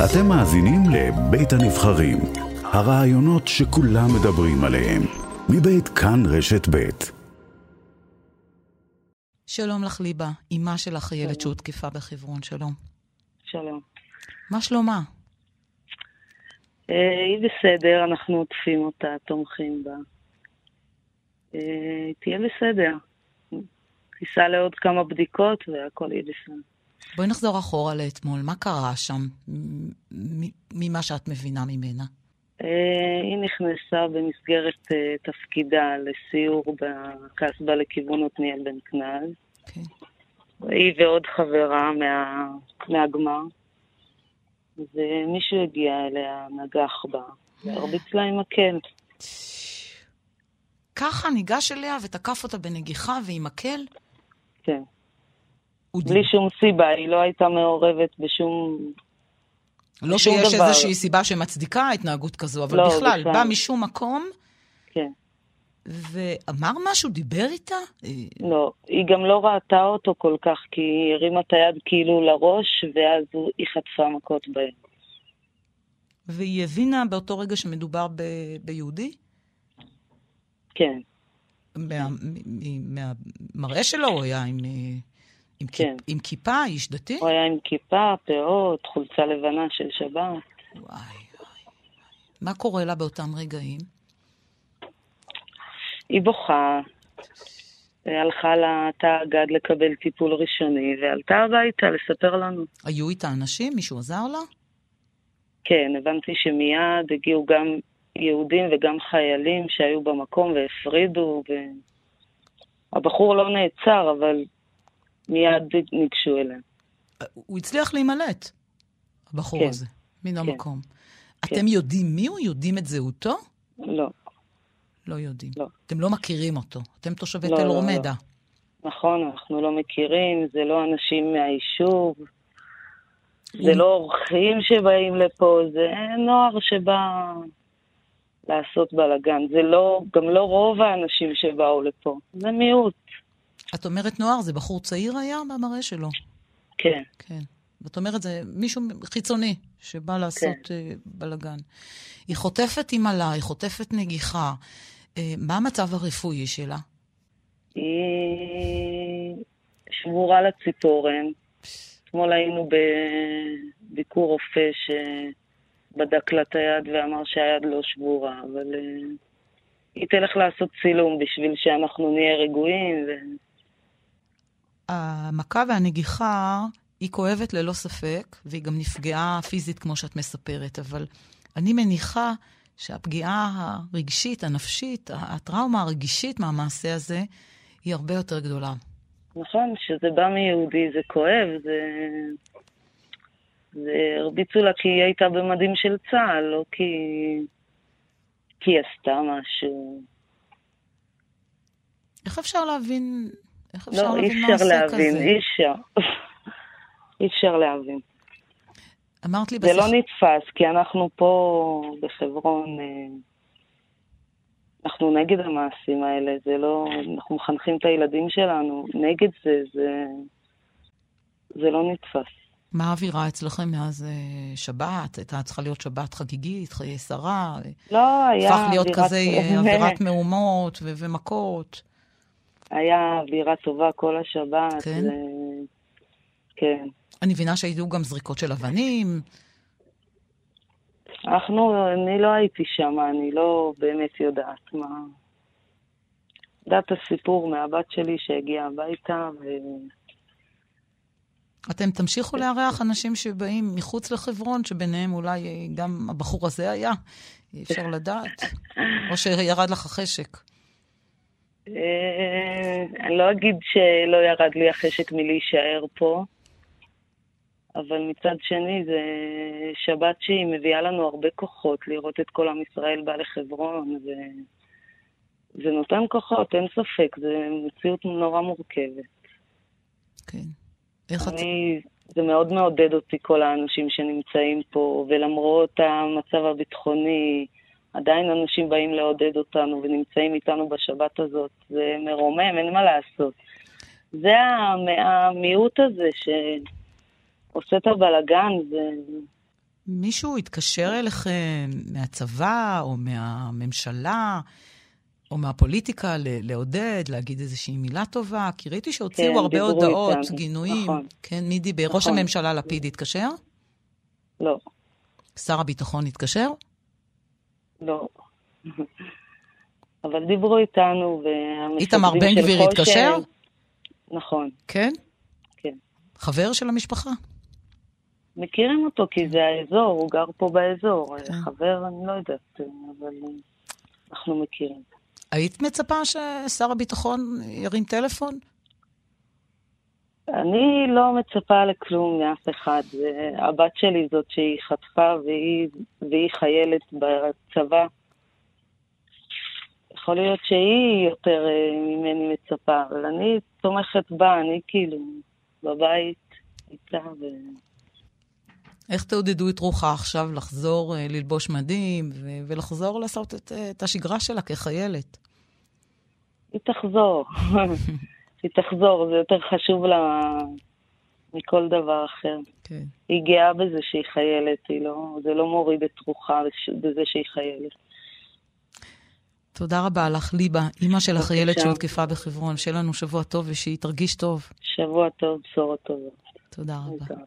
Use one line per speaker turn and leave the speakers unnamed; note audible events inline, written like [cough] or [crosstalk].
אתם מאזינים לבית הנבחרים, הרעיונות שכולם מדברים עליהם, מבית כאן רשת בית.
שלום לך ליבה, אימה שלך הילד שהותקפה בחברון, שלום.
שלום.
מה שלומה?
אה, היא בסדר, אנחנו עוטפים אותה, תומכים בה. אה, היא תהיה בסדר. תיסע לעוד כמה בדיקות והכל יהיה בסדר.
בואי נחזור אחורה לאתמול, מה קרה שם, ממה שאת מבינה ממנה?
אה, היא נכנסה במסגרת תפקידה לסיור בקסבה לכיוון עתניאל בן כנז. Okay. אוקיי. היא ועוד חברה מה, מהגמר. ומישהו הגיע אליה, נגח בה, והרביץ לה עם מקל.
ככה ניגש אליה ותקף אותה בנגיחה ועם מקל?
כן. בלי שום סיבה, היא לא הייתה מעורבת בשום...
לא שיש דבר. איזושהי סיבה שמצדיקה התנהגות כזו, אבל לא, בכלל, בכלל, בא משום מקום.
כן.
ואמר משהו, דיבר איתה?
לא, היא גם לא ראתה אותו כל כך, כי היא הרימה את היד כאילו לראש, ואז היא חטפה מכות בהם.
והיא הבינה באותו רגע שמדובר ב- ביהודי?
כן.
מה, מהמראה שלו הוא היה עם, עם, כן. כיפ, עם כיפה, איש דתי?
הוא היה עם כיפה, פאות, חולצה לבנה של שבת. וואי,
וואי. מה קורה לה באותם רגעים?
היא בוכה, הלכה לתא הגד לקבל טיפול ראשוני, ועלתה הביתה לספר לנו.
היו איתה אנשים? מישהו עזר לה?
כן, הבנתי שמיד הגיעו גם יהודים וגם חיילים שהיו במקום והפרידו, והבחור לא נעצר, אבל מיד ניגשו אליהם.
הוא הצליח להימלט, הבחור כן, הזה, מן כן. המקום. כן. אתם יודעים מי הוא? יודעים את זהותו?
לא.
לא יודעים.
לא.
אתם לא מכירים אותו. אתם תושבי לא, תל לא, רומדה.
לא. נכון, אנחנו לא מכירים, זה לא אנשים מהיישוב, זה לא אורחים שבאים לפה, זה נוער שבא לעשות בלאגן. זה לא, גם לא רוב האנשים שבאו לפה, זה מיעוט.
את אומרת נוער, זה בחור צעיר היה במראה שלו?
כן.
כן. זאת אומרת, זה מישהו חיצוני שבא לעשות כן. uh, בלאגן. היא חוטפת עם עלה, היא חוטפת נגיחה. אה, מה המצב הרפואי שלה?
היא שבורה לציפורן. אתמול היינו בביקור רופא שבדק לה את היד ואמר שהיד לא שבורה, אבל אה, היא תלך לעשות צילום בשביל שאנחנו נהיה רגועים. ו...
המכה והנגיחה היא כואבת ללא ספק, והיא גם נפגעה פיזית כמו שאת מספרת, אבל אני מניחה שהפגיעה הרגשית, הנפשית, הטראומה הרגישית מהמעשה הזה, היא הרבה יותר גדולה.
נכון, שזה בא מיהודי, זה כואב, זה... זה הרביצו לה כי היא הייתה במדים של צה"ל, לא כי... היא עשתה משהו.
איך אפשר להבין, איך
אפשר לא, להבין מעשה להבין, כזה? לא, אי אפשר להבין, אי אפשר. אי אפשר להבין.
אמרת לי
בשיח... זה לא נתפס, כי אנחנו פה בחברון, אה, אנחנו נגד המעשים האלה, זה לא... אנחנו מחנכים את הילדים שלנו, נגד זה, זה, זה לא נתפס.
מה האווירה אצלכם מאז אה, שבת? הייתה צריכה להיות שבת חגיגית, חיי שרה?
לא, היה...
הפך להיות כזה אה, אווירת מהומות ו- ומכות.
היה אווירה טובה כל השבת.
כן? ו...
כן.
אני מבינה שהיו גם זריקות של אבנים.
אנחנו, אני לא הייתי שם, אני לא באמת יודעת מה... יודעת הסיפור מהבת שלי שהגיעה הביתה, ו...
אתם תמשיכו לארח אנשים שבאים מחוץ לחברון, שביניהם אולי גם הבחור הזה היה? אי אפשר לדעת. או שירד לך החשק.
אה, אני לא אגיד שלא ירד לי החשק מלהישאר פה. אבל מצד שני זה שבת שהיא מביאה לנו הרבה כוחות לראות את כל עם ישראל בא לחברון, וזה נותן כוחות, אין ספק, זו מציאות נורא מורכבת.
כן.
איך את... זה מאוד מעודד אותי, כל האנשים שנמצאים פה, ולמרות המצב הביטחוני, עדיין אנשים באים לעודד אותנו ונמצאים איתנו בשבת הזאת. זה מרומם, אין מה לעשות. זה המיעוט הזה ש... עושה את הבלאגן, ו...
מישהו התקשר אליכם מהצבא או מהממשלה או מהפוליטיקה לעודד, להגיד איזושהי מילה טובה? כי ראיתי שהוציאו
כן,
הרבה הודעות,
איתנו.
גינויים.
נכון.
כן, מי דיבר? ראש
נכון.
הממשלה לפיד התקשר?
לא,
שר הביטחון התקשר?
לא. [laughs] אבל דיברו איתנו, והמפקדים
איתמר בן
של
גביר התקשר?
נכון,
כן?
כן.
חבר של המשפחה?
מכירים אותו כי זה האזור, הוא גר פה באזור.
כן.
חבר, אני לא יודעת, אבל אנחנו מכירים.
היית מצפה ששר הביטחון ירים טלפון?
אני לא מצפה לכלום מאף אחד. הבת שלי זאת שהיא חטפה והיא, והיא חיילת בצבא. יכול להיות שהיא יותר אה, ממני מצפה, אבל אני תומכת בה, אני כאילו בבית איתה. ו...
איך תעודדו את רוחה עכשיו לחזור אה, ללבוש מדים ו- ולחזור לעשות את, אה, את השגרה שלה כחיילת?
היא תחזור. [laughs] היא תחזור, זה יותר חשוב לה מכל דבר אחר.
כן.
היא גאה בזה שהיא חיילת, היא לא, זה לא מוריד את רוחה בזה שהיא חיילת.
תודה רבה לך, ליבה, אימא של. החיילת שהותקפה בחברון. שיהיה לנו שבוע טוב ושהיא תרגיש טוב.
שבוע טוב, בשורות טובות.
תודה רבה.